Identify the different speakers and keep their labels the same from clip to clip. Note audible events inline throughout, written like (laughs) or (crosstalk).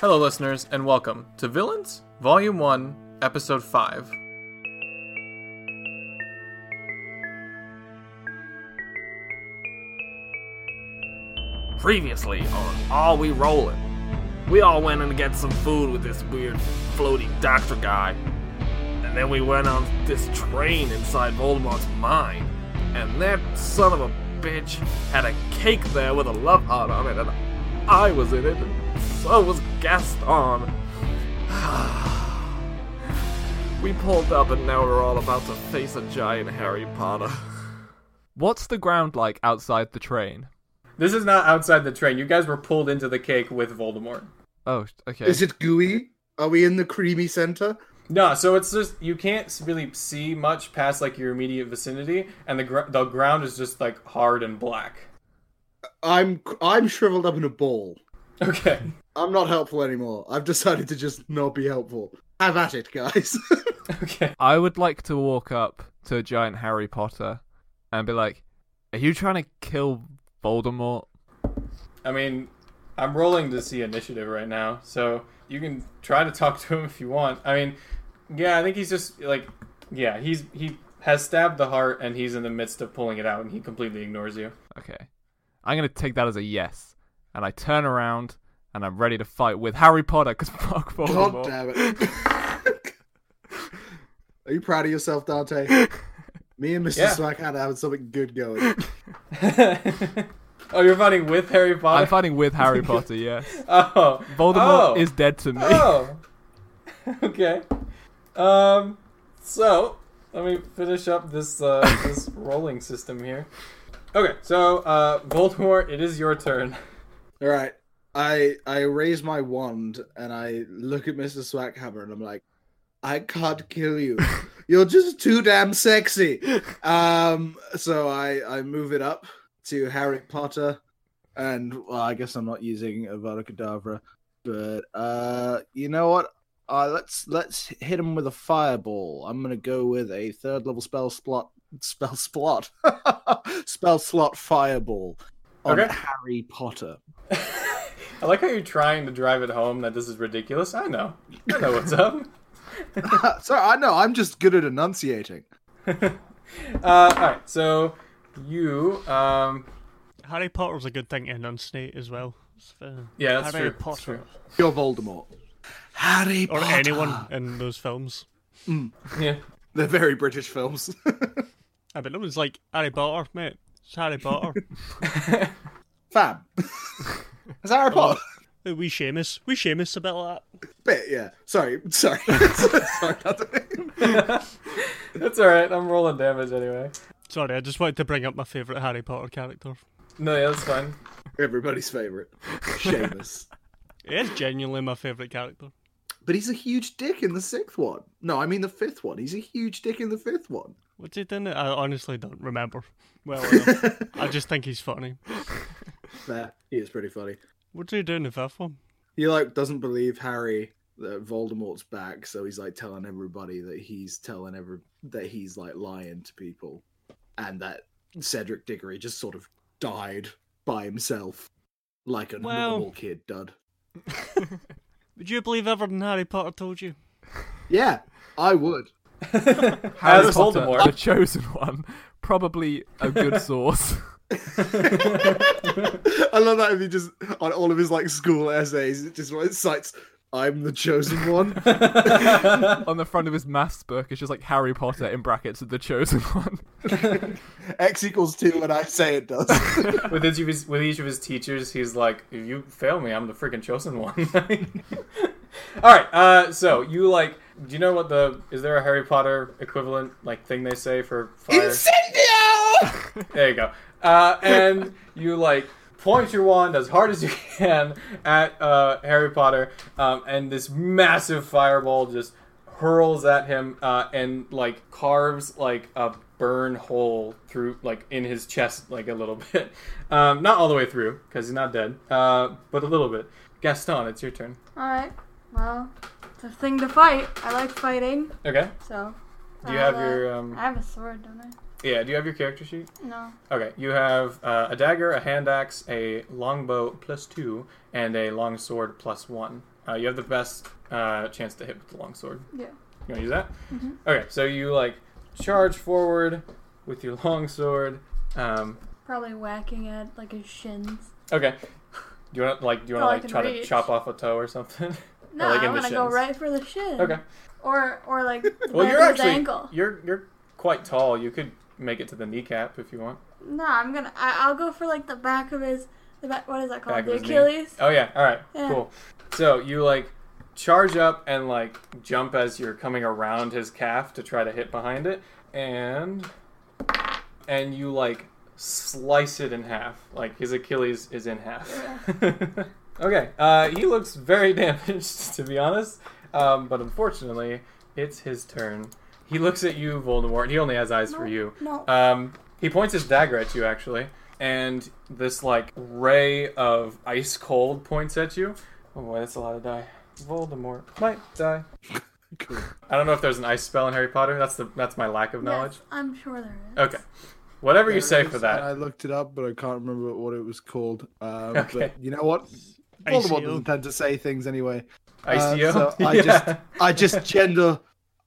Speaker 1: Hello, listeners, and welcome to Villains, Volume 1, Episode 5.
Speaker 2: Previously on Are We Rolling? We all went in to get some food with this weird floaty doctor guy. And then we went on this train inside Voldemort's mind. And that son of a bitch had a cake there with a love heart on it, and I was in it, so was Gaston. (sighs) we pulled up, and now we're all about to face a giant Harry Potter. (laughs)
Speaker 3: What's the ground like outside the train?
Speaker 1: This is not outside the train. You guys were pulled into the cake with Voldemort.
Speaker 3: Oh, okay.
Speaker 4: Is it gooey? Are we in the creamy center?
Speaker 1: No, so it's just you can't really see much past like your immediate vicinity, and the gr- the ground is just like hard and black.
Speaker 4: I'm I'm shriveled up in a ball.
Speaker 1: Okay.
Speaker 4: I'm not helpful anymore. I've decided to just not be helpful. Have at it, guys. (laughs)
Speaker 1: Okay.
Speaker 3: I would like to walk up to a giant Harry Potter and be like, "Are you trying to kill Voldemort?"
Speaker 1: I mean, I'm rolling to see initiative right now, so you can try to talk to him if you want. I mean, yeah, I think he's just like, yeah, he's he has stabbed the heart, and he's in the midst of pulling it out, and he completely ignores you.
Speaker 3: Okay. I'm gonna take that as a yes, and I turn around and I'm ready to fight with Harry Potter because fuck (laughs) Voldemort.
Speaker 4: God damn it. (laughs) Are you proud of yourself, Dante? (laughs) Me and Mr.
Speaker 1: Yeah.
Speaker 4: Swack had having something good going.
Speaker 1: oh, you're fighting with Harry Potter.
Speaker 3: I'm fighting with Harry Potter. Yes.
Speaker 1: oh,
Speaker 3: Voldemort
Speaker 1: Oh.
Speaker 3: is dead to me.
Speaker 1: Oh. okay. Um. So let me finish up this uh, this rolling system here. Okay. So uh, Voldemort, it is your turn.
Speaker 4: All right. I I raise my wand and I look at Mr. Swackhammer and I'm like, I can't kill you. (laughs) You're just too damn sexy. Um, so I I move it up to Harry Potter, and well, I guess I'm not using Avada Kedavra, but uh, you know what? Uh, let's let's hit him with a fireball. I'm gonna go with a third level spell slot spell slot (laughs) spell slot fireball on
Speaker 1: Okay.
Speaker 4: Harry Potter. (laughs)
Speaker 1: I like how you're trying to drive it home that this is ridiculous. I know. I know what's up. (laughs)
Speaker 4: Sorry, I know. I'm just good at enunciating. (laughs)
Speaker 1: Uh, all right. So you um.
Speaker 5: Harry Potter's a good thing to enunciate as well. It's,
Speaker 1: Yeah, that's
Speaker 5: Harry
Speaker 1: true. That's
Speaker 5: Potter.
Speaker 1: true.
Speaker 4: You're Voldemort. Harry Potter.
Speaker 5: Or
Speaker 4: Potter.
Speaker 5: anyone in those films.
Speaker 1: Yeah.
Speaker 4: They're very British films.
Speaker 5: I bet no one's like, Harry Potter, mate. It's Harry Potter. (laughs)
Speaker 4: Fab. (laughs) It's Harry Potter.
Speaker 5: Uh, we Seamus. We Seamus a bit like that.
Speaker 4: Bit, yeah. Sorry, sorry. (laughs) sorry Dante.
Speaker 1: That's all right. I'm rolling damage anyway.
Speaker 5: Sorry, I just wanted to bring up my favourite Harry Potter character.
Speaker 1: No, yeah, that's fine.
Speaker 4: Everybody's favorite, Seamus.
Speaker 5: He is genuinely my favourite character.
Speaker 4: But he's a huge dick in the sixth one. No, I mean the fifth one. He's a huge dick in the fifth one.
Speaker 5: What's he done? I honestly don't remember. Well enough. (laughs) I just think he's funny.
Speaker 4: Nah, he is pretty funny.
Speaker 5: What What's he doing in the fifth one?
Speaker 4: He like doesn't believe Harry that Voldemort's back, so he's like telling everybody that he's telling every that he's like lying to people, and that Cedric Diggory just sort of died by himself, like a
Speaker 5: Well-
Speaker 4: normal kid did. (laughs)
Speaker 5: Would you believe everything Harry Potter told you?
Speaker 4: Yeah, I would. (laughs)
Speaker 3: Harry
Speaker 1: As
Speaker 3: Potter,
Speaker 1: Voldemort.
Speaker 3: the chosen one, probably a good (laughs) source. (laughs)
Speaker 4: I love that if he just on all of his like school essays, it just like, cites "I'm the chosen one."
Speaker 3: On the front of his maths book, it's just like Harry Potter in brackets, the chosen one. (laughs)
Speaker 4: X equals two, and I say it does.
Speaker 1: with each of his with each of his teachers, he's like, "If you fail me, I'm the freaking chosen one." All right. Uh, so you like? Do you know what the? Is there a Harry Potter equivalent like thing they say for fire?
Speaker 4: Incendio! (laughs)
Speaker 1: There you go. Uh, and you like point your wand as hard as you can at uh, Harry Potter, um, and this massive fireball just hurls at him uh, and like carves like a burn hole through like in his chest like a little (laughs) bit. Um, not all the way through because he's not dead, uh, but a little bit. Gaston, it's your turn.
Speaker 6: Alright. Well, it's a thing to fight. I like fighting,
Speaker 1: Okay.
Speaker 6: so.
Speaker 1: Do you
Speaker 6: I'll,
Speaker 1: have
Speaker 6: uh,
Speaker 1: your um?
Speaker 6: I have a sword, don't I?
Speaker 1: Yeah. Do you have your character sheet?
Speaker 6: No.
Speaker 1: Okay, you have uh, a dagger, a hand axe, a longbow plus two, and a long sword plus one. Uh, you have the best uh, chance to hit with the longsword.
Speaker 6: Yeah.
Speaker 1: You want to use that? Okay, so you like charge forward with your (laughs) longsword. Um,
Speaker 6: Probably whacking at like his shins.
Speaker 1: okay. Do you want to like? Do you want to like try to chop off a toe or something? (laughs)
Speaker 6: No,
Speaker 1: like
Speaker 6: I'm gonna go right for the shin.
Speaker 1: okay.
Speaker 6: Or or like (laughs)
Speaker 1: Well, you're actually
Speaker 6: ankle.
Speaker 1: you're you're quite tall. You could make it to the kneecap if you want.
Speaker 6: No, I'm gonna. I, I'll go for like the back of his. The back. What is that called?
Speaker 1: Back
Speaker 6: the
Speaker 1: his knee.
Speaker 6: Achilles.
Speaker 1: Oh yeah. All right.
Speaker 6: Yeah.
Speaker 1: Cool. So you like charge up and like jump as you're coming around his calf to try to hit behind it, and and you like slice it in half. Like his Achilles is in half. (laughs) okay. Uh, he looks very (laughs) damaged, to be honest. Um, but unfortunately, it's his turn. He looks at you, Voldemort. and He only has eyes for you.
Speaker 6: No.
Speaker 1: Um, he points his dagger at you, actually, and this like ray of ice cold points at you. Oh boy, that's a lot of die. Voldemort might die.
Speaker 4: Cool. (laughs)
Speaker 1: I don't know if there's an ice spell in Harry Potter. That's the that's my lack of knowledge.
Speaker 6: Yes, I'm sure there is.
Speaker 1: Okay, whatever you say
Speaker 4: There
Speaker 1: for
Speaker 4: that. I looked it up, but I can't remember what it was called. Um,
Speaker 1: Okay.
Speaker 4: But you know what? Voldemort
Speaker 5: ICO.
Speaker 4: doesn't tend to say things anyway.
Speaker 1: ICO.
Speaker 4: so I (laughs)
Speaker 1: Yeah.
Speaker 4: just, I just gender,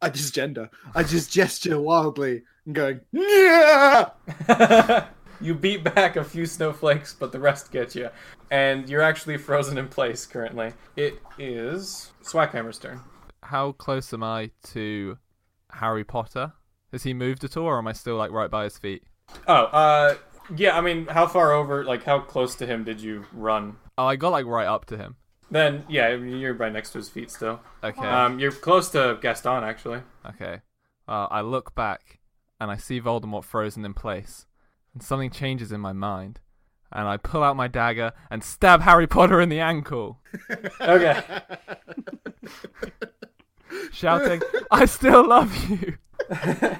Speaker 4: I just gender, I just gesture wildly and going, yeah. (laughs)
Speaker 1: you beat back a few snowflakes, but the rest get you, and you're actually frozen in place currently. It is Swackhammer's turn.
Speaker 3: How close am I to Harry Potter? Has he moved at all, or am I still like right by his feet?
Speaker 1: Oh, uh, yeah. I mean, how far over? Like, how close to him did you run?
Speaker 3: Oh, I got like right up to him.
Speaker 1: Then, yeah, you're right next to his feet still.
Speaker 3: Okay.
Speaker 1: Um, you're close to Gaston actually.
Speaker 3: Okay. Uh, I look back and I see Voldemort frozen in place, and something changes in my mind, and I pull out my dagger and stab Harry Potter in the ankle, (laughs)
Speaker 1: Okay. (laughs)
Speaker 3: shouting, "I still love you!" (laughs)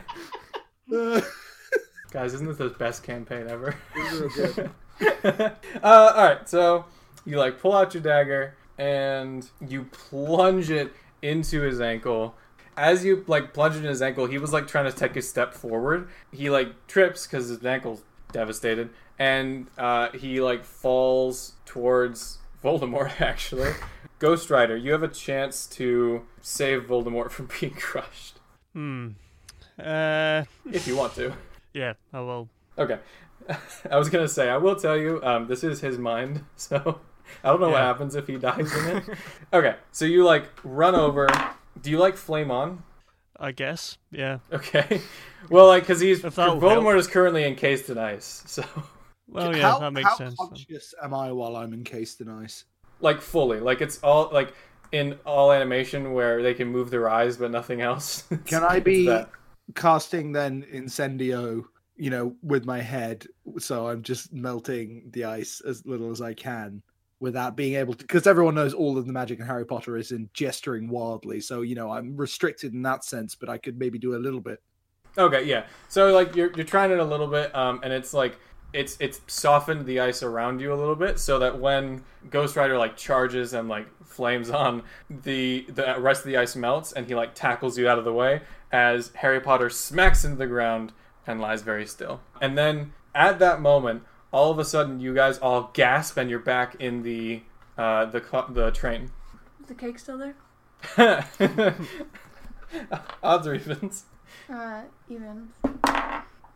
Speaker 1: Guys, isn't this the best campaign ever?
Speaker 4: This is real good.
Speaker 1: uh, all right, so you like pull out your dagger and you plunge it into his ankle. As you like plunge it in his ankle, he was like trying to take a step forward. He like trips because his ankle's devastated, and uh, he like falls towards Voldemort. (laughs) Actually, Ghost Rider, you have a chance to save Voldemort from being (laughs) crushed
Speaker 5: Hmm. Uh.
Speaker 1: if you want to.
Speaker 5: Yeah, I will.
Speaker 1: Okay. (laughs) I was gonna say I will tell you. Um, this is his mind, so I don't know what happens if he dies in it. (laughs) okay, so you like run over. Do you like flame on?
Speaker 5: I guess. Yeah.
Speaker 1: Okay. Well, like because he's
Speaker 5: If
Speaker 1: Voldemort
Speaker 5: help.
Speaker 1: is currently encased in ice, so
Speaker 5: Well, yeah,
Speaker 4: how,
Speaker 5: that makes
Speaker 4: how
Speaker 5: sense. then.
Speaker 4: conscious am I while I'm encased in ice?
Speaker 1: like fully, like it's all like in all animation where they can move their eyes but nothing else. (laughs)
Speaker 4: Can I be
Speaker 1: that.
Speaker 4: casting then incendio? You know, with my head, so I'm just melting the ice as little as I can without being able to. Because everyone knows all of the magic in Harry Potter is in gesturing wildly, so you know I'm restricted in that sense. But I could maybe do a little bit.
Speaker 1: Okay, yeah. So like you're you're trying it a little bit, um, and it's like it's it's softened the ice around you a little bit, so that when Ghost Rider like charges and like flames on, the the rest of the ice melts, and he like tackles you out of the way as Harry Potter smacks into the ground and lies very still. And then at that moment, all of a sudden, you guys all gasp, and you're back in the uh, the co- the train.
Speaker 6: Is the cake still there? (laughs)
Speaker 1: Odds or evens.
Speaker 6: Uh, even.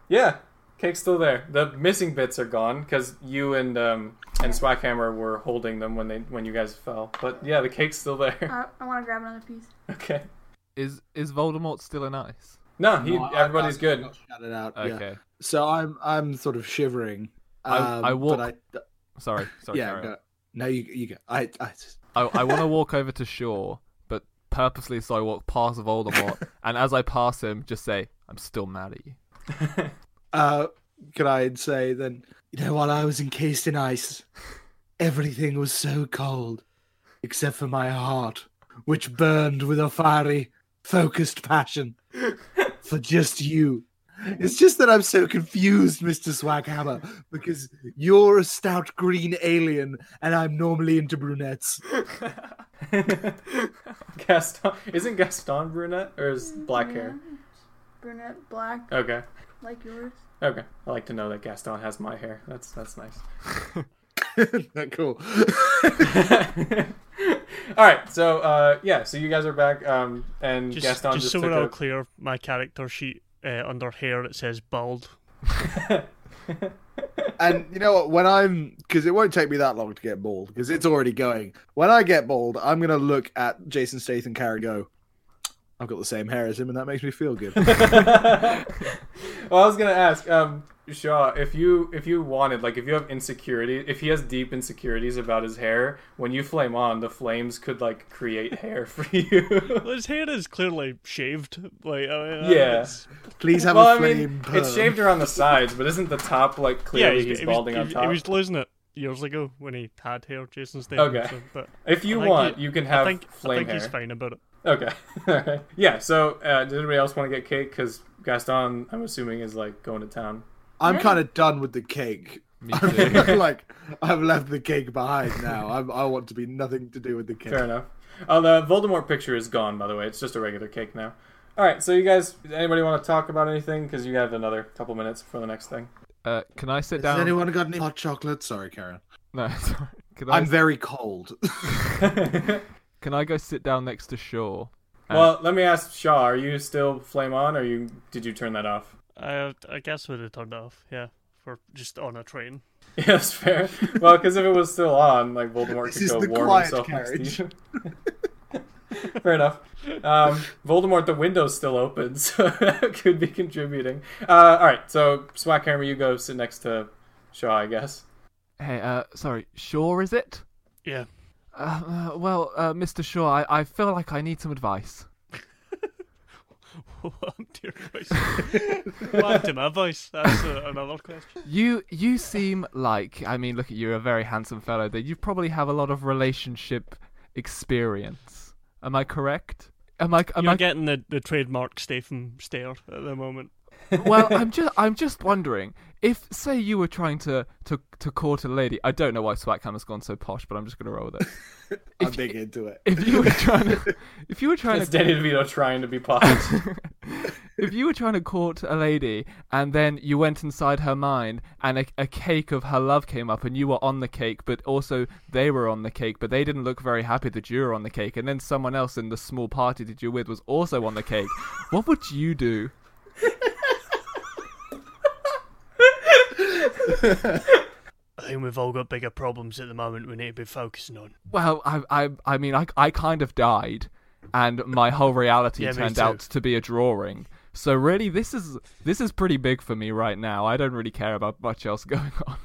Speaker 1: Yeah, cake's still there. The missing bits are gone because you and um, and Swackhammer were holding them when they when you guys fell. But yeah, the cake's still there.
Speaker 6: I, I want to grab another piece. (laughs)
Speaker 1: okay.
Speaker 3: Is is Voldemort still in ice?
Speaker 1: No, he,
Speaker 4: No, I-
Speaker 1: everybody's
Speaker 4: I
Speaker 1: good.
Speaker 4: got shouted out. yeah.
Speaker 3: Okay.
Speaker 4: So I'm I'm sort of shivering.
Speaker 3: I-
Speaker 4: Um,
Speaker 3: I walk-
Speaker 4: But I,
Speaker 3: Sorry. Sorry.
Speaker 4: yeah,
Speaker 3: carry on.
Speaker 4: go. No, you you go. I I just,
Speaker 3: I, I want to walk over to Shaw, but purposely so I walk past Voldemort, (laughs) and as I pass him, just say, "I'm still mad at you." (laughs)
Speaker 4: uh, could I say then? You know, while I was encased in ice, everything was so cold, except for my heart, which burned with a fiery, focused passion (laughs) for just you. It's just that I'm so confused, Mr. Swackhammer, because you're a stout green alien, and I'm normally into brunettes. (laughs)
Speaker 1: Gaston isn't Gaston brunette or is black hair?
Speaker 6: Brunette, black,
Speaker 1: Okay,
Speaker 6: like yours.
Speaker 1: okay. I like to know that Gaston has my hair. That's that's nice. (laughs) (laughs)
Speaker 4: cool.
Speaker 1: All right, so uh, yeah, so you guys are back, um, and
Speaker 5: Just,
Speaker 1: Gaston
Speaker 5: just
Speaker 1: just,
Speaker 5: so
Speaker 1: took
Speaker 5: we're all
Speaker 1: a-
Speaker 5: clear, my character sheet uh, under hair it says bald. (laughs)
Speaker 4: And you know what? When I'm, because it won't take me that long to get bald, because it's already going. When I get bald, I'm gonna look at Jason Statham character, go, I've got the same hair as him, and that makes me feel good. (laughs)
Speaker 1: well, I was gonna ask, um, Shaw, if you if you wanted, like, if you have insecurity, if he has deep insecurities about his hair, when you flame on, the flames could like create hair for (laughs) you.
Speaker 5: Well, his hair is clearly shaved. Like, I mean,
Speaker 1: Yeah.
Speaker 5: it's-
Speaker 4: Please have
Speaker 1: well,
Speaker 4: a
Speaker 1: I
Speaker 4: flame.
Speaker 1: mean,
Speaker 4: perm.
Speaker 1: it's shaved around the sides, but isn't the top like
Speaker 5: yeah,
Speaker 1: clearly
Speaker 5: he,
Speaker 1: he's
Speaker 5: he was,
Speaker 1: balding
Speaker 5: he,
Speaker 1: on
Speaker 5: was-
Speaker 1: top?
Speaker 5: he was losing it years ago when he had hair, Jason Statham.
Speaker 1: Okay.
Speaker 5: so- but
Speaker 1: if you want,
Speaker 5: he-
Speaker 1: you can
Speaker 5: I
Speaker 1: have
Speaker 5: think, I think
Speaker 1: hair.
Speaker 5: he's fine about it.
Speaker 1: Okay. (laughs) yeah. So, uh, does anybody else want to get cake? Because Gaston, I'm assuming, is like going to town.
Speaker 4: I'm kind of done with the cake.
Speaker 3: Me too. (laughs)
Speaker 4: like (laughs) I've left the cake behind now. I'm, I want to be nothing to do with the cake.
Speaker 1: Fair enough. Oh, the Voldemort picture is gone, by the way. It's just a regular cake now. All right. So, you guys, anybody want to talk about anything? Because you have another couple minutes for the next thing.
Speaker 3: Uh, can I sit
Speaker 4: Has
Speaker 3: down?
Speaker 4: anyone got any hot chocolate? Sorry, Karen.
Speaker 3: No, sorry. Can I,
Speaker 4: I'm very cold.
Speaker 3: Can I go sit down next to Shaw?
Speaker 1: well, let me ask Shaw. Are you still flame on, or you did you turn that off?
Speaker 5: I, I guess we'd have turned off, yeah, for just on a train. (laughs)
Speaker 1: Yeah, that's fair. well, because if it was still on, like Voldemort
Speaker 4: This
Speaker 1: could go
Speaker 4: the
Speaker 1: warm himself
Speaker 4: carriage.
Speaker 1: next to you. (laughs) fair enough. Um, Voldemort, the window's still open, (laughs) so that could be contributing. Uh, all right, so Swackhammer, you go sit next to Shaw, I guess.
Speaker 3: Hey, uh, sorry, Shaw, is it?
Speaker 5: Yeah.
Speaker 3: Uh, uh, well, uh, Mr. Shaw, I, I feel like I need some advice. (laughs)
Speaker 5: Dear voice. What to my voice? That's uh, another question.
Speaker 3: You you seem like I mean, look at you, a very handsome fellow. That you probably have a lot of relationship experience. Am I correct? Am I? Am
Speaker 5: You're
Speaker 3: I?
Speaker 5: getting the, the trademark Stephen stare at the moment.
Speaker 3: well, (laughs) I'm just I'm just wondering if, say, you were trying to to to court a lady. I don't know why Swackhammer's gone so posh, but I'm just gonna roll with it. (laughs)
Speaker 4: I'm
Speaker 3: If-
Speaker 4: big into it.
Speaker 3: If you were trying to, (laughs) if you were trying
Speaker 1: It's
Speaker 3: to
Speaker 1: Danny DeVito trying to be (laughs) posh.
Speaker 3: if you were trying to court a lady and then you went inside her mind and a, a cake of her love came up and you were on the cake but also they were on the cake but they didn't look very happy that you were on the cake and then someone else in the small party that you're with was also on the cake what would you do (laughs)
Speaker 5: I think we've all got bigger problems at the moment we need to be focusing on.
Speaker 3: well i i, I mean I, I kind of died and my whole reality
Speaker 5: Yeah, me
Speaker 3: turned
Speaker 5: too.
Speaker 3: out to be a drawing so really this is this is pretty big for me right now i don't really care about much else (laughs) going on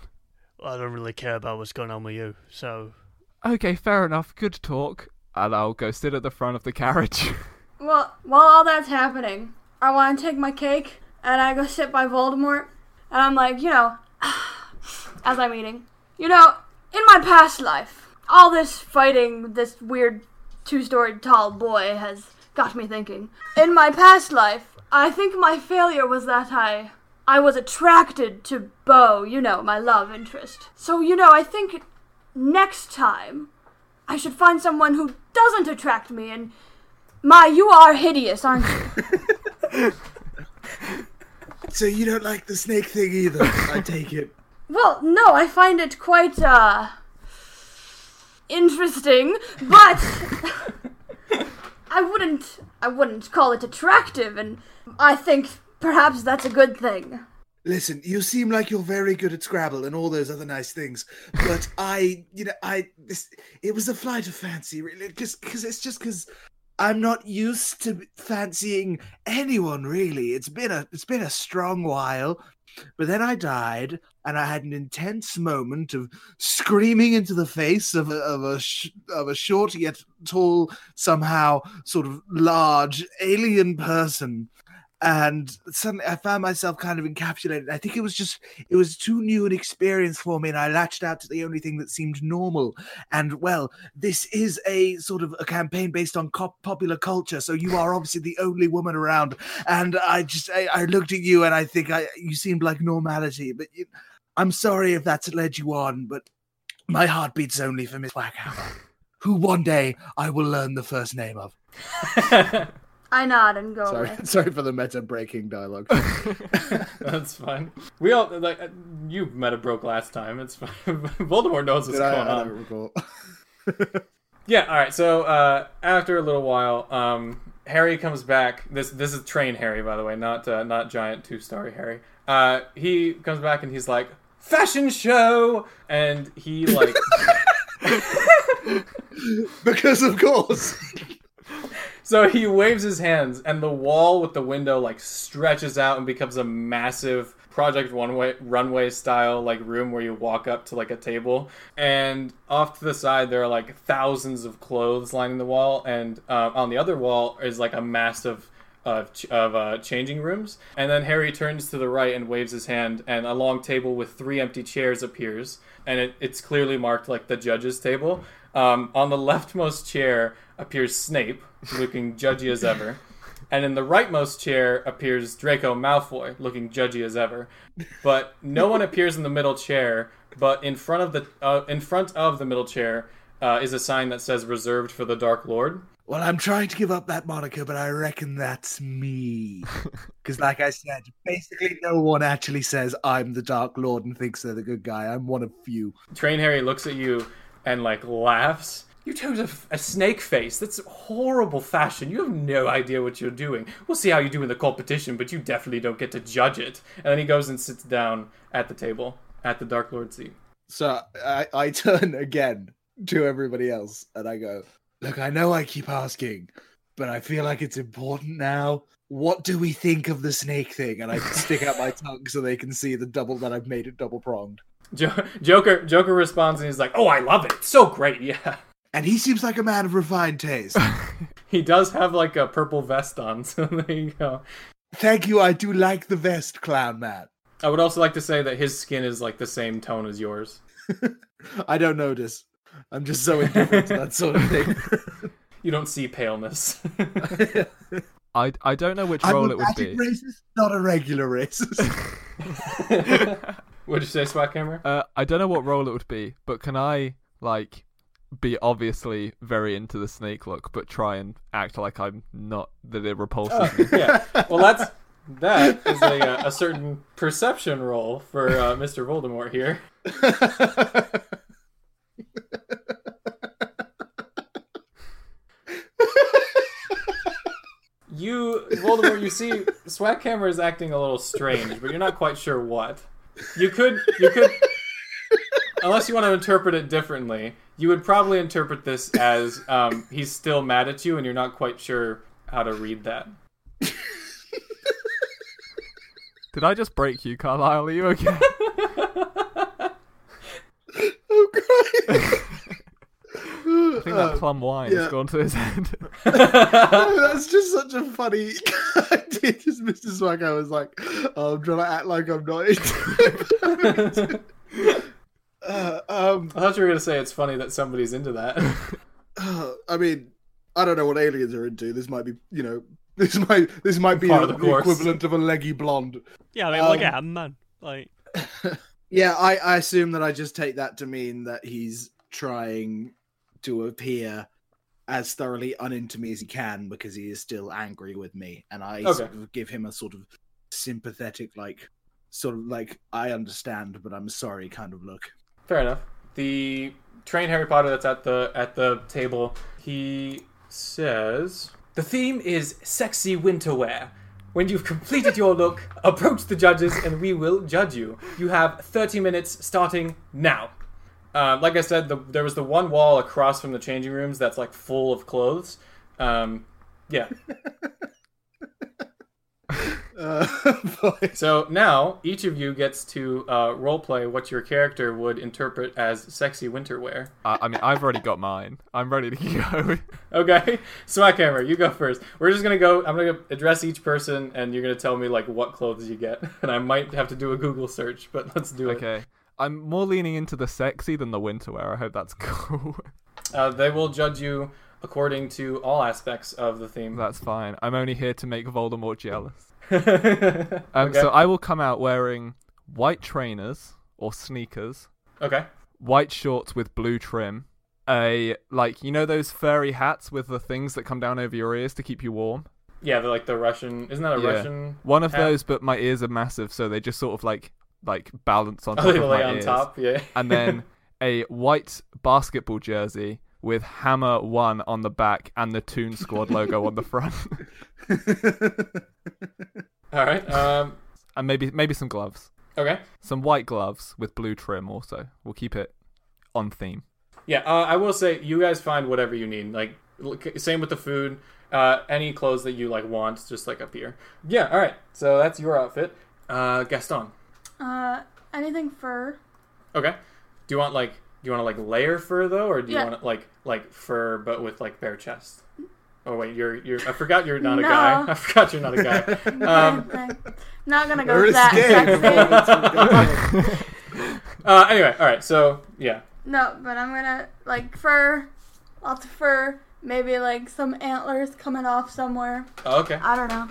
Speaker 5: I don't really care about what's going on with you, so
Speaker 3: Okay, fair enough. Good talk. And I'll go sit at the front of the carriage. (laughs)
Speaker 6: Well, while all that's happening, I want to take my cake and I go sit by Voldemort, and I'm like, you know, (sighs) as I'm eating, you know, in my past life, all this fighting this weird two-story tall boy has got me thinking. In my past life, I think my failure was that I I was attracted to Bo, you know, my love interest. So, you know, I think next time I should find someone who doesn't attract me and my, you are hideous, aren't you? (laughs)
Speaker 4: So you don't like the snake thing either? I take it. (laughs)
Speaker 6: well, no, I find it quite, uh, interesting, but (laughs) I wouldn't, I wouldn't call it attractive, and I think perhaps that's a good thing.
Speaker 4: Listen, you seem like you're very good at Scrabble and all those other nice things, but I, you know, I this it was a flight of fancy, really, just because it's just because I'm not used to fancying anyone really. It's been a it's been a strong while, but then I died, and I had an intense moment of screaming into the face of a of a sh- of a short yet tall, somehow sort of large alien person and suddenly I found myself kind of encapsulated. I think it was just it was too new an experience for me, and I latched out to the only thing that seemed normal. And well, this is a sort of a campaign based on popular culture, so you are obviously the only woman around. And I just I, I looked at you, and I think I you seemed like normality. But you, I'm sorry if that's led you on, but my heart beats only for Miss Blackhammer, who one day I will learn the first name of. (laughs)
Speaker 6: I nod and go
Speaker 4: Sorry,
Speaker 6: away. (laughs)
Speaker 4: sorry for the meta breaking dialogue. (laughs)
Speaker 1: That's fine. We all like uh, you met a broke last time. It's fine. (laughs) Voldemort knows what's
Speaker 4: Did
Speaker 1: going
Speaker 4: I
Speaker 1: on.
Speaker 4: don't recall.
Speaker 1: Yeah. All right. So uh, after a little while, um, Harry comes back. This this is train Harry, by the way, not uh, not giant two story Harry. Uh, he comes back and he's like, "Fashion show," and he like.
Speaker 4: Because of course.
Speaker 1: So he waves his hands, and the wall with the window like stretches out and becomes a massive Project One Way runway style like room where you walk up to like a table, and off to the side there are like thousands of clothes lining the wall, and uh, on the other wall is like a massive of, ch- of uh, changing rooms. And then Harry turns to the right and waves his hand, and a long table with three empty chairs appears, and it, it's clearly marked like the judges' table. Um, on the leftmost chair appears Snape, looking (laughs) judgy as ever. And in the rightmost chair appears Draco Malfoy, looking judgy as ever. But no one appears in the middle chair. But in front of the uh, in front of the middle chair uh, is a sign that says "Reserved for the Dark Lord."
Speaker 4: Well, I'm trying to give up that moniker, but I reckon that's me. (laughs) Because, like I said, basically no one actually says I'm the Dark Lord and thinks they're the good guy. I'm one of few.
Speaker 1: Train Harry looks at you and like laughs. You chose a, a snake face. That's horrible fashion. You have no idea what you're doing. We'll see how you do in the competition, but you definitely don't get to judge it. And then he goes and sits down at the table at the Dark Lord seat.
Speaker 4: So I, I (laughs) turn again to everybody else and I go, Look, I know I keep asking, but I feel like it's important now. What do we think of the snake thing? And I stick out my (laughs) tongue so they can see the double that I've made it double pronged.
Speaker 1: Jo- Joker Joker responds and he's like, "Oh, I love it. It's so great. (laughs) Yeah."
Speaker 4: And he seems like a man of refined taste. (laughs)
Speaker 1: He does have like a purple vest on, (laughs) so there you go.
Speaker 4: Thank you, I do like the vest, clown man.
Speaker 1: I would also like to say that his skin is like the same tone as yours.
Speaker 4: I don't notice. I'm just so indifferent to that sort of thing.
Speaker 1: You don't see paleness.
Speaker 3: I, I don't know which
Speaker 4: I'm
Speaker 3: role it would be.
Speaker 4: racist, not a regular racist.
Speaker 1: What'd you say, Swackhammer?
Speaker 3: Uh, I don't know what role it would be, but can I like be obviously very into the snake look, but try and act like I'm not that it repulses me? (laughs)
Speaker 1: yeah. Well, that's that is a, uh, a certain perception role for uh, Mr. Voldemort here. (laughs) You, Voldemort, you see, Swackhammer is acting a little strange, but you're not quite sure what. You could, you could, unless you want to interpret it differently, you would probably interpret this as um, he's still mad at you, and you're not quite sure how to read that.
Speaker 3: Did I just break you, Carlisle? Are you okay? (laughs)
Speaker 4: oh, God.
Speaker 3: I think that
Speaker 4: Uh,
Speaker 3: plum wine
Speaker 4: yeah.
Speaker 3: has gone to his head. (laughs) (laughs)
Speaker 4: That's just such a funny idea. (laughs) Just Mr. Swag, I was like, oh, I'm trying to act like I'm not into it. uh, um,
Speaker 1: I thought you were gonna say it's funny that somebody's into that.
Speaker 4: uh, (sighs) I mean, I don't know what aliens are into. This might be, you know, this might this might be
Speaker 1: Part
Speaker 4: the,
Speaker 1: the
Speaker 4: equivalent of a leggy blonde.
Speaker 5: Yeah, I mean, like
Speaker 4: Um,
Speaker 5: yeah, man. Like,
Speaker 4: Yeah, I, I assume that I just take that to mean that he's trying to appear as thoroughly uninto me as he can because he is still angry with me, and I
Speaker 1: Okay.
Speaker 4: sort of give him a sort of sympathetic, like, sort of like I understand, but I'm sorry kind of look.
Speaker 1: Fair enough. The trained Harry Potter that's at the at the table, he says the theme is sexy winter wear. When you've completed your look, approach the judges and we will judge you. You have 30 minutes starting now. Um, like I said, the, there was the one wall across from the changing rooms that's like full of clothes. Um, yeah. (laughs)
Speaker 4: Uh. (laughs)
Speaker 1: So now each of you gets to uh, roleplay what your character would interpret as sexy winter wear.
Speaker 3: I, I mean, I've already got mine. I'm ready to go. (laughs)
Speaker 1: Okay, Swackhammer, you go first. We're just gonna go. I'm gonna address each person, and you're gonna tell me like what clothes you get. And I might have to do a Google search, but let's do it.
Speaker 3: okay. I'm more leaning into the sexy than the winter wear. I hope that's (laughs) cool.
Speaker 1: Uh, they will judge you according to all aspects of the theme.
Speaker 3: that's fine. I'm only here to make Voldemort jealous. (laughs)
Speaker 1: okay.
Speaker 3: Um, So I will come out wearing white trainers or sneakers,
Speaker 1: okay.
Speaker 3: white shorts with blue trim, a like you know those furry hats with the things that come down over your ears to keep you warm.
Speaker 1: Yeah, they're like the Russian. Isn't that a
Speaker 3: Yeah.
Speaker 1: Russian?
Speaker 3: One of
Speaker 1: hat?
Speaker 3: those, but my ears are massive, so they just sort of like like balance on top
Speaker 1: Oh,
Speaker 3: of my
Speaker 1: on
Speaker 3: ears.
Speaker 1: top. Yeah.
Speaker 3: And then (laughs) a white basketball jersey with Hammer One on the back and the Toon Squad logo on the front, (laughs)
Speaker 1: All right. Um.
Speaker 3: and maybe maybe some gloves,
Speaker 1: Okay.
Speaker 3: some white gloves with blue trim. Also, we'll keep it on theme.
Speaker 1: Yeah. Uh, I will say you guys find whatever you need. Like same with the food. Uh, any clothes that you like want, just like up here. Yeah. All right. So that's your outfit. Uh, Gaston.
Speaker 6: Uh, anything fur?
Speaker 1: Okay. Do you want like do you want to like layer fur though, or do you
Speaker 6: Yeah.
Speaker 1: want like like fur but with like bare chest? Oh wait, you're you're. I forgot you're not a
Speaker 6: No.
Speaker 1: guy. I forgot you're not a guy. (laughs) Um,
Speaker 6: Anything. Not gonna go
Speaker 4: We're
Speaker 6: that
Speaker 4: scared. (laughs)
Speaker 6: sexy.
Speaker 1: uh, anyway, all right. So yeah,
Speaker 6: No, but I'm gonna like fur, lots of fur. Maybe like some antlers coming off somewhere.
Speaker 1: Oh, okay.
Speaker 6: I don't know.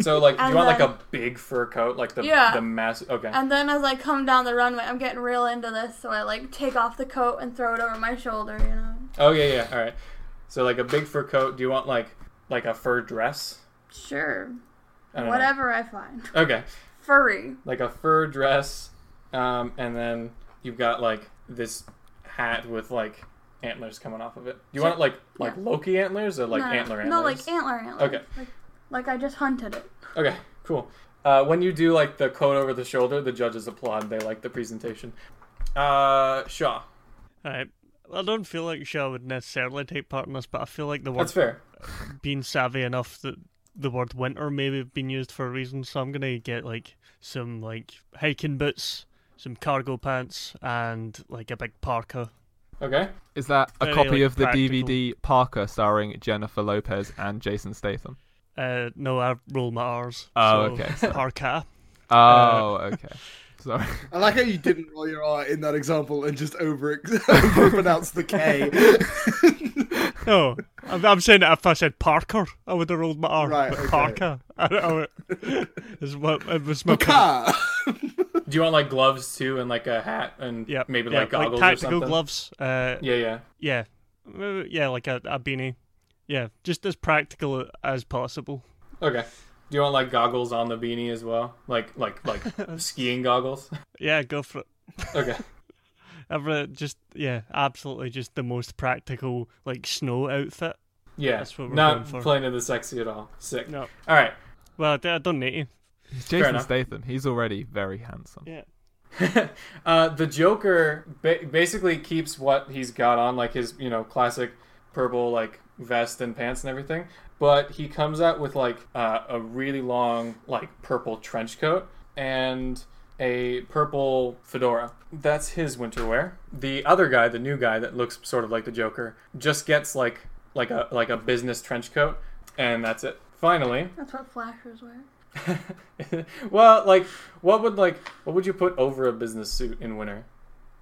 Speaker 1: So like, do you want like a big fur coat, like the
Speaker 6: Yeah.
Speaker 1: the massive? Okay.
Speaker 6: And then as I come down the runway, I'm getting real into this, so I like take off the coat and throw it over my shoulder. You know.
Speaker 1: Oh yeah, yeah. All right. So like a big fur coat. Do you want like like a fur dress?
Speaker 6: Sure.
Speaker 1: I don't know.
Speaker 6: Whatever I find.
Speaker 1: Okay.
Speaker 6: Furry.
Speaker 1: Like a fur dress, um, and then you've got like this hat with like antlers coming off of it. Do you want it like like
Speaker 6: Yeah.
Speaker 1: Loki antlers or like
Speaker 6: no,
Speaker 1: antler antlers?
Speaker 6: No, like antler antlers.
Speaker 1: Okay.
Speaker 6: Like, like I just hunted it.
Speaker 1: Okay, cool. Uh, when you do like the coat over the shoulder, the judges applaud. They like the presentation. Uh, Shaw.
Speaker 5: Alright. I don't feel like Shaw would necessarily take part in this, but I feel like the word
Speaker 1: That's fair.
Speaker 5: being savvy enough that the word winter maybe have been used for a reason. So I'm gonna get like some like hiking boots, some cargo pants, and like a big parka.
Speaker 1: Okay.
Speaker 3: Is that a
Speaker 5: Very,
Speaker 3: copy
Speaker 5: like,
Speaker 3: of the
Speaker 5: practical.
Speaker 3: DVD Parker starring Jennifer Lopez and Jason Statham?
Speaker 5: Uh, no, I roll my R's.
Speaker 3: Oh,
Speaker 5: so
Speaker 3: okay, so-
Speaker 5: Parka.
Speaker 3: Oh, okay. Sorry. (laughs)
Speaker 4: I like how you didn't roll your R in that example and just over (laughs) pronounce the K. (laughs)
Speaker 5: No, I'm, I'm saying that if I said Parker, I would have rolled my R.
Speaker 4: Right, okay.
Speaker 5: Parka. I don't know. Is what it was my
Speaker 4: Car.
Speaker 1: Do you want like gloves too, and like a hat, and
Speaker 5: Yeah,
Speaker 1: maybe
Speaker 5: yeah,
Speaker 1: like goggles or
Speaker 5: tactical
Speaker 1: something?
Speaker 5: gloves. Uh,
Speaker 1: Yeah, yeah.
Speaker 5: yeah, Uh, yeah, like a, a beanie. Yeah, just as practical as possible.
Speaker 1: Okay. Do you want like goggles on the beanie as well, like like like (laughs) skiing goggles?
Speaker 5: Yeah, go for it.
Speaker 1: Okay. (laughs)
Speaker 5: Every, just yeah, absolutely, just the most practical like snow outfit.
Speaker 1: Yeah.
Speaker 5: That's what we're
Speaker 1: Not
Speaker 5: going for.
Speaker 1: playing to the sexy at all. Sick.
Speaker 5: No,
Speaker 1: All right.
Speaker 5: well, I, d- I don't need to.
Speaker 3: It's Jason. Statham. He's already very handsome.
Speaker 5: Yeah, (laughs)
Speaker 1: uh, the Joker ba- basically keeps what he's got on, like his you know classic purple like vest and pants and everything, but he comes out with like uh, a really long like purple trench coat and a purple fedora. That's his winter wear. The other guy, the new guy that looks sort of like the Joker, just gets like like a like a business trench coat, and that's it. Finally, (laughs)
Speaker 6: That's what flashers wear. (laughs)
Speaker 1: well, like what would like what would you put over a business suit in winter?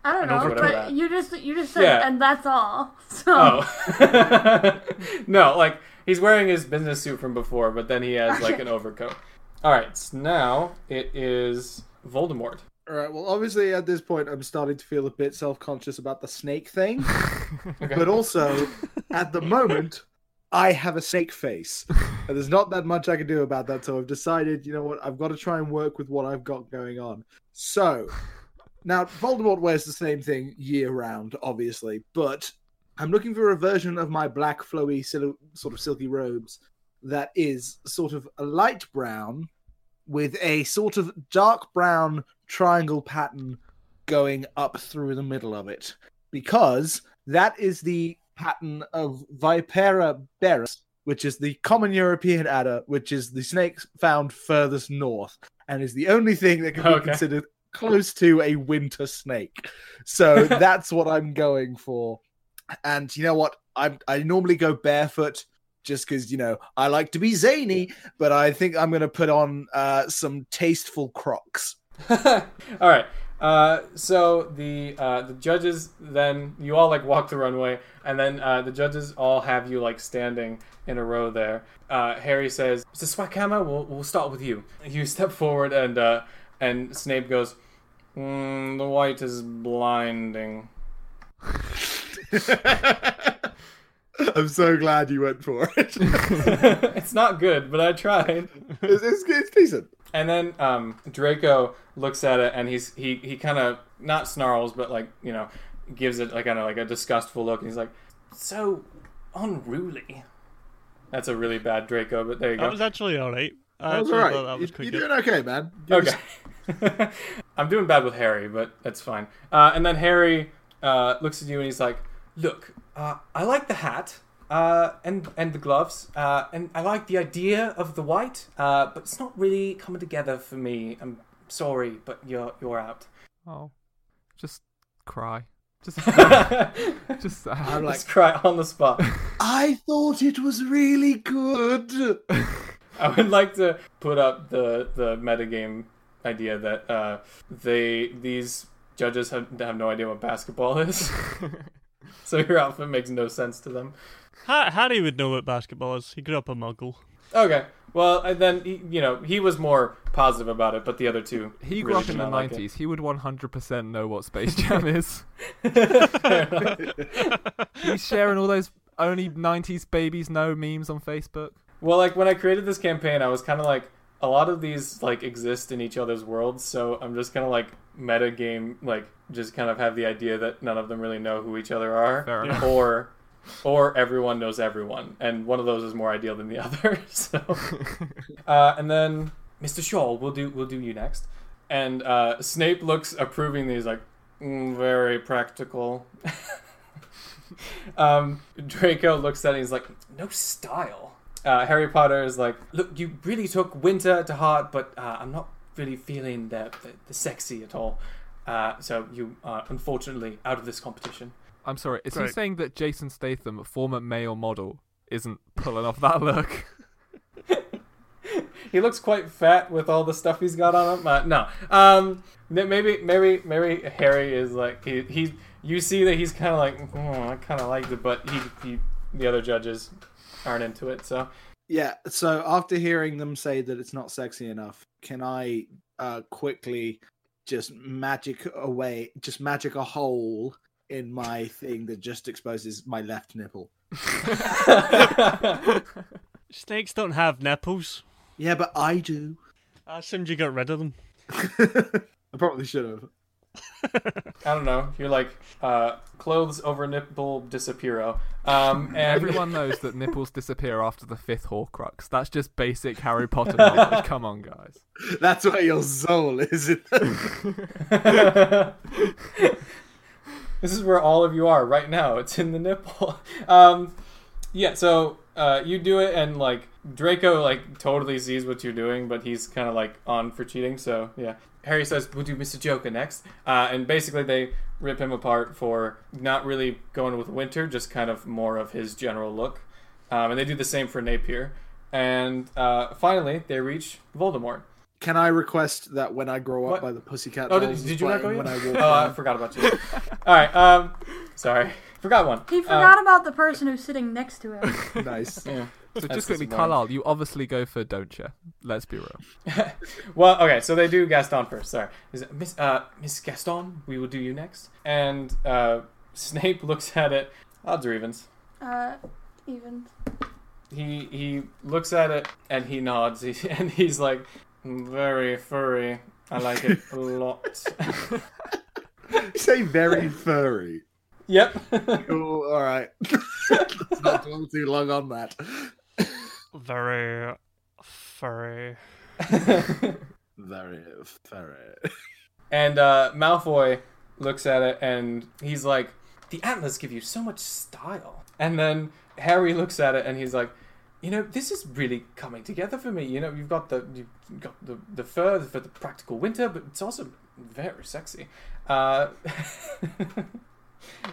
Speaker 6: I don't know, but
Speaker 1: That.
Speaker 6: you just you just said,
Speaker 1: Yeah.
Speaker 6: and that's all. (laughs) So
Speaker 1: Oh. (laughs) no, like he's wearing his business suit from before, but then he has like an (laughs) overcoat. All right, so now it is Voldemort.
Speaker 4: All right. Well, obviously at this point, I'm starting to feel a bit self-conscious about the snake thing,
Speaker 1: Okay.
Speaker 4: but also at the moment, I have a snake face, and there's not that much I can do about that. So I've decided, you know what, I've got to try and work with what I've got going on. So now Voldemort wears the same thing year round, obviously, but I'm looking for a version of my black, flowy, sil- sort of silky robes that is sort of a light brown with a sort of dark brown triangle pattern going up through the middle of it because that is the pattern of Vipera berus, which is the common European adder, which is the snake found furthest north and is the only thing that can be
Speaker 1: Okay.
Speaker 4: considered close to a winter snake. So (laughs) that's what I'm going for. And you know what? I I normally go barefoot just because you know I like to be zany, but I think I'm going to put on uh, some tasteful Crocs. (laughs)
Speaker 1: all right. Uh, so the uh, the judges then you all like walk the runway, and then uh, the judges all have you like standing in a row there. Uh, Harry says, "Mr. Swackhammer, we'll we'll start with you." You step forward, and uh, and Snape goes, mm, "The white is blinding." (laughs)
Speaker 4: I'm so glad you went for it. (laughs)
Speaker 1: it's not good, but I tried.
Speaker 4: it's, it's, it's decent.
Speaker 1: And then um, Draco looks at it, and he's he he kind of not snarls, but like you know, gives it like kind of like a disgustful look, and he's like, so unruly. That's a really bad Draco, but there you
Speaker 5: That
Speaker 1: go.
Speaker 5: was actually alright. I
Speaker 4: That was
Speaker 5: actually
Speaker 4: alright.
Speaker 5: that was
Speaker 4: You- You're
Speaker 5: good.
Speaker 4: doing okay, man. Give us-
Speaker 1: Okay. (laughs) I'm doing bad with Harry, but that's fine. Uh, and then Harry uh, looks at you and he's like, "Look, uh, I like the hat uh, and and the gloves, uh, and I like the idea of the white, uh, but it's not really coming together for me. I'm sorry, but you're you're out."
Speaker 3: Oh, just cry. Just, (laughs)
Speaker 1: Just
Speaker 3: just.
Speaker 4: I'm like,
Speaker 1: cry on the spot. (laughs)
Speaker 4: I thought it was really good.
Speaker 1: I would like to put up the the metagame idea that uh, they these judges have, have no idea what basketball is, (laughs) so your outfit makes no sense to them.
Speaker 5: Ha- Harry would know what basketball is. He grew up a muggle.
Speaker 1: Okay, well and then he, you know he was more positive about it, but the other two
Speaker 3: he grew
Speaker 1: really
Speaker 3: up in the
Speaker 1: not like it.
Speaker 3: 90s. He would 100% know what Space Jam (laughs) is. (laughs) He's sharing all those only 90s babies know memes on Facebook.
Speaker 1: Well, like when I created this campaign, I was kind of like a lot of these like exist in each other's worlds, so I'm just kind of like meta game, like just kind of have the idea that none of them really know who each other are,
Speaker 3: Fair enough.
Speaker 1: or or everyone knows everyone, and one of those is more ideal than the (laughs) other. So, (laughs) uh, and then Mr. Shaw, we'll do we'll do you next, and uh, Snape looks approving. He's like, mm, very practical. (laughs) um, Draco looks at it. He's like, no style. Uh, Harry Potter is like, look, you really took winter to heart, but uh, I'm not really feeling the, the, the sexy at all. Uh, so you are unfortunately out of this competition.
Speaker 3: I'm sorry, is he saying that Jason Statham, former male model, isn't pulling off that look? (laughs)
Speaker 1: He looks quite fat with all the stuff he's got on him. Uh, no, um, maybe maybe maybe Harry is like he, he you see that he's kind of like "Hmm, I kind of liked it, but he, he the other judges aren't into it. So
Speaker 4: Yeah. So after hearing them say that it's not sexy enough, can I uh, quickly just magic away, just magic a hole in my thing that just exposes my left nipple? (laughs)
Speaker 5: Snakes don't have nipples.
Speaker 4: Yeah, but I do.
Speaker 5: I assumed you got rid of them. (laughs)
Speaker 4: I probably should have. (laughs)
Speaker 1: I don't know. You're like uh, clothes over nipple disappearo. Um, (laughs) and
Speaker 3: Everyone (laughs) knows that nipples disappear after the fifth Horcrux. That's just basic Harry Potter knowledge. Come on, guys.
Speaker 4: That's where your soul is.
Speaker 1: this is where all of you are right now. It's in the nipple. Um, yeah, so uh, you do it, and like Draco, like totally sees what you're doing, but he's kind of like on for cheating. So yeah, Harry says we'll do Mr. Joker next, uh, and basically they rip him apart for not really going with Winter, just kind of more of his general look, um, and they do the same for Napier. And uh, finally, they reach Voldemort.
Speaker 4: Can I request that when I grow up
Speaker 1: What?
Speaker 4: by the Pussycat
Speaker 1: Oh, did, did you not go yet?
Speaker 4: when I
Speaker 1: oh, I forgot about you. All right. Um, sorry, forgot one.
Speaker 6: He
Speaker 1: Um,
Speaker 6: forgot about the person who's sitting next to him. (laughs)
Speaker 4: nice.
Speaker 1: Yeah.
Speaker 3: So
Speaker 1: That's
Speaker 3: just quickly. Carlisle, you obviously go for don't you? Let's be real. (laughs)
Speaker 1: Well, okay, so they do Gaston first. Sorry, Is it, Miss uh, Miss Gaston, we will do you next. And uh, Snape (laughs) looks at it. Odds or evens.
Speaker 6: Uh, even.
Speaker 1: He he looks at it and he nods. He, and he's like, very furry. I like it a lot.
Speaker 4: You say very furry.
Speaker 1: Yep.
Speaker 4: Cool, all right. (laughs) Not dwell too long on that.
Speaker 5: Very furry.
Speaker 4: Very (laughs) furry.
Speaker 1: and uh, Malfoy looks at it and he's like, "The antlers give you so much style." And then Harry looks at it and he's like, "You know, this is really coming together for me. You know, you've got the you've got the the fur for the practical winter, but it's also very sexy. Uh, (laughs)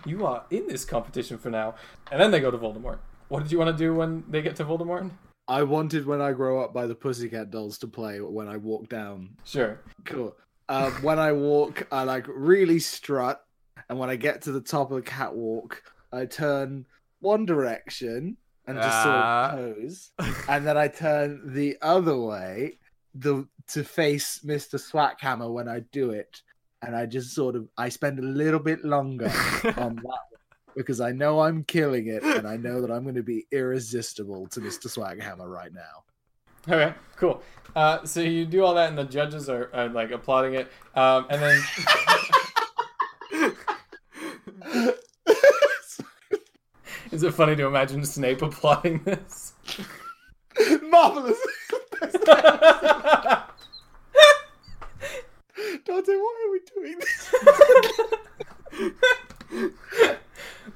Speaker 1: you are in this competition for now." And then they go to Voldemort. What did you want to do when they get to Voldemort?
Speaker 4: I wanted when I grow up by the Pussycat Dolls to play when I walk down.
Speaker 1: Sure.
Speaker 4: Cool. Um, when I walk, I like really strut, and when I get to the top of the catwalk, I turn one direction and just
Speaker 3: Ah.
Speaker 4: sort of pose, and then I turn the other way the to face Mr. Swackhammer when I do it, and I just sort of I spend a little bit longer (laughs) on that because I know I'm killing it, and I know that I'm going to be irresistible to Mr. Swackhammer right now.
Speaker 1: Okay, cool. Uh, so you do all that, and the judges are, are like applauding it, um, and then (laughs) Is it funny to imagine Snape applauding this?
Speaker 4: Marvelous. (laughs) Dante, what are we doing? this?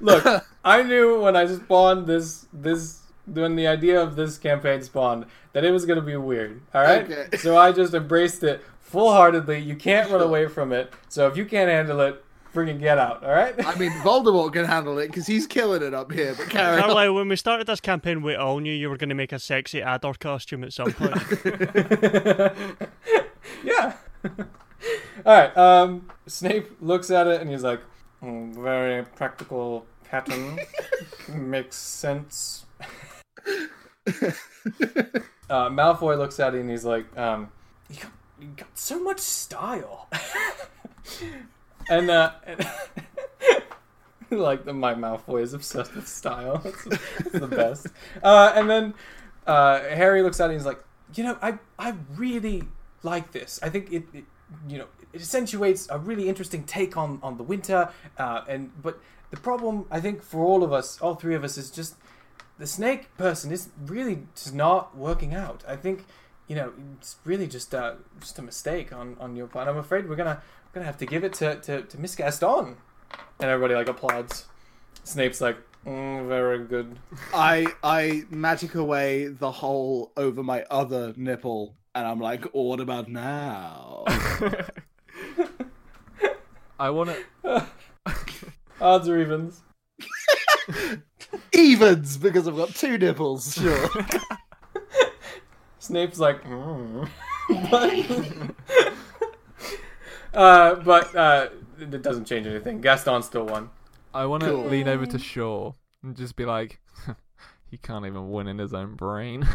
Speaker 4: (laughs)
Speaker 1: Look, I knew when I spawned this this when the idea of this campaign spawned that it was gonna be weird. All right,
Speaker 4: Okay. (laughs)
Speaker 1: so I just embraced it full heartedly. You can't run away from it. So if you can't handle it, freaking get out. All right.
Speaker 4: I mean, Voldemort can handle it because he's killing it up here. But carry on.
Speaker 5: Carlisle, when we started this campaign, we all knew you were going to make a sexy Ador costume at some point. (laughs)
Speaker 1: yeah. All right. Um, Snape looks at it and he's like, "Mm, "Very practical pattern. (laughs) Makes sense." uh, Malfoy looks at it and he's like, um, "You got, you got so much style." and uh, and (laughs) like the, my Malfoy is obsessed with style. It's, (laughs) it's the best. Uh, and then uh, Harry looks at it and he's like, "You know, I I really like this. I think it, it you know it accentuates a really interesting take on on the winter. Uh, and but the problem I think for all of us, all three of us, is just the snake person is really just not working out. I think you know it's really just uh, just a mistake on on your part. I'm afraid we're gonna we're gonna have to give it to to, to Miss Gaston. And everybody like applauds. Snape's like, mm, very good.
Speaker 4: I I magic away the hole over my other nipple, and I'm like, oh, what about now? (laughs)
Speaker 3: I want to. (laughs)
Speaker 1: Odds or evens. (laughs)
Speaker 4: Evens because I've got two nipples. Sure.
Speaker 1: Snape's like, mm. but, uh, but uh, it doesn't change anything. Gaston still won.
Speaker 3: I want to
Speaker 4: Cool.
Speaker 3: lean over to Shaw and just be like, he can't even win in his own brain.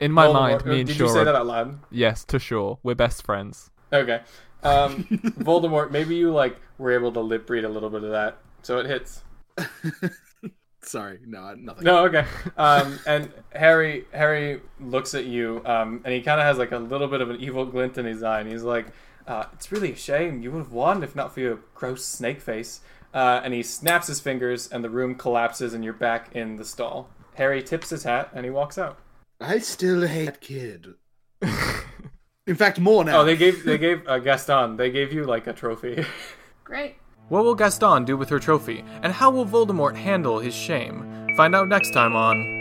Speaker 3: In my
Speaker 1: Voldemort-
Speaker 3: mind, me and
Speaker 1: Did
Speaker 3: Shaw.
Speaker 1: you say
Speaker 3: are-
Speaker 1: that out loud?
Speaker 3: Yes, to Shaw. We're best friends.
Speaker 1: Okay. Um, (laughs) Voldemort, maybe you like were able to lip read a little bit of that, so it hits. (laughs)
Speaker 4: Sorry, no, nothing.
Speaker 1: No, okay. Um, and Harry Harry looks at you, um, and he kind of has like a little bit of an evil glint in his eye, and he's like, uh, "It's really a shame. You would have won if not for your gross snake face." Uh, and he snaps his fingers, and the room collapses, and you're back in the stall. Harry tips his hat, and he walks out.
Speaker 4: I still hate that kid. (laughs) In fact, more now.
Speaker 1: Oh, they gave they gave uh, Gaston. They gave you like a trophy. (laughs)
Speaker 6: Great.
Speaker 1: What will Gaston do with her trophy, and how will Voldemort handle his shame? Find out next time on.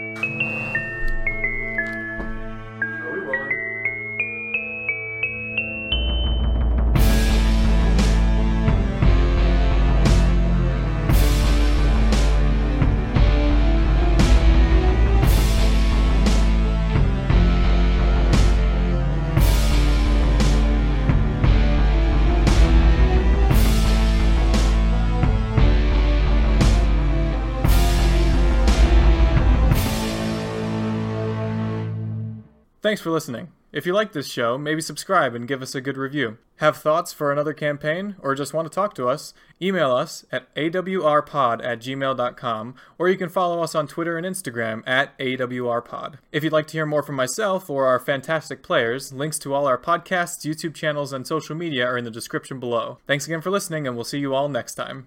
Speaker 1: Thanks for listening. If you like this show, maybe subscribe and give us a good review. Have thoughts for another campaign or just want to talk to us? Email us at awrpod at gmail.com or you can follow us on Twitter and Instagram at awrpod. If you'd like to hear more from myself or our fantastic players, links to all our podcasts, YouTube channels, and social media are in the description below. Thanks again for listening, and we'll see you all next time.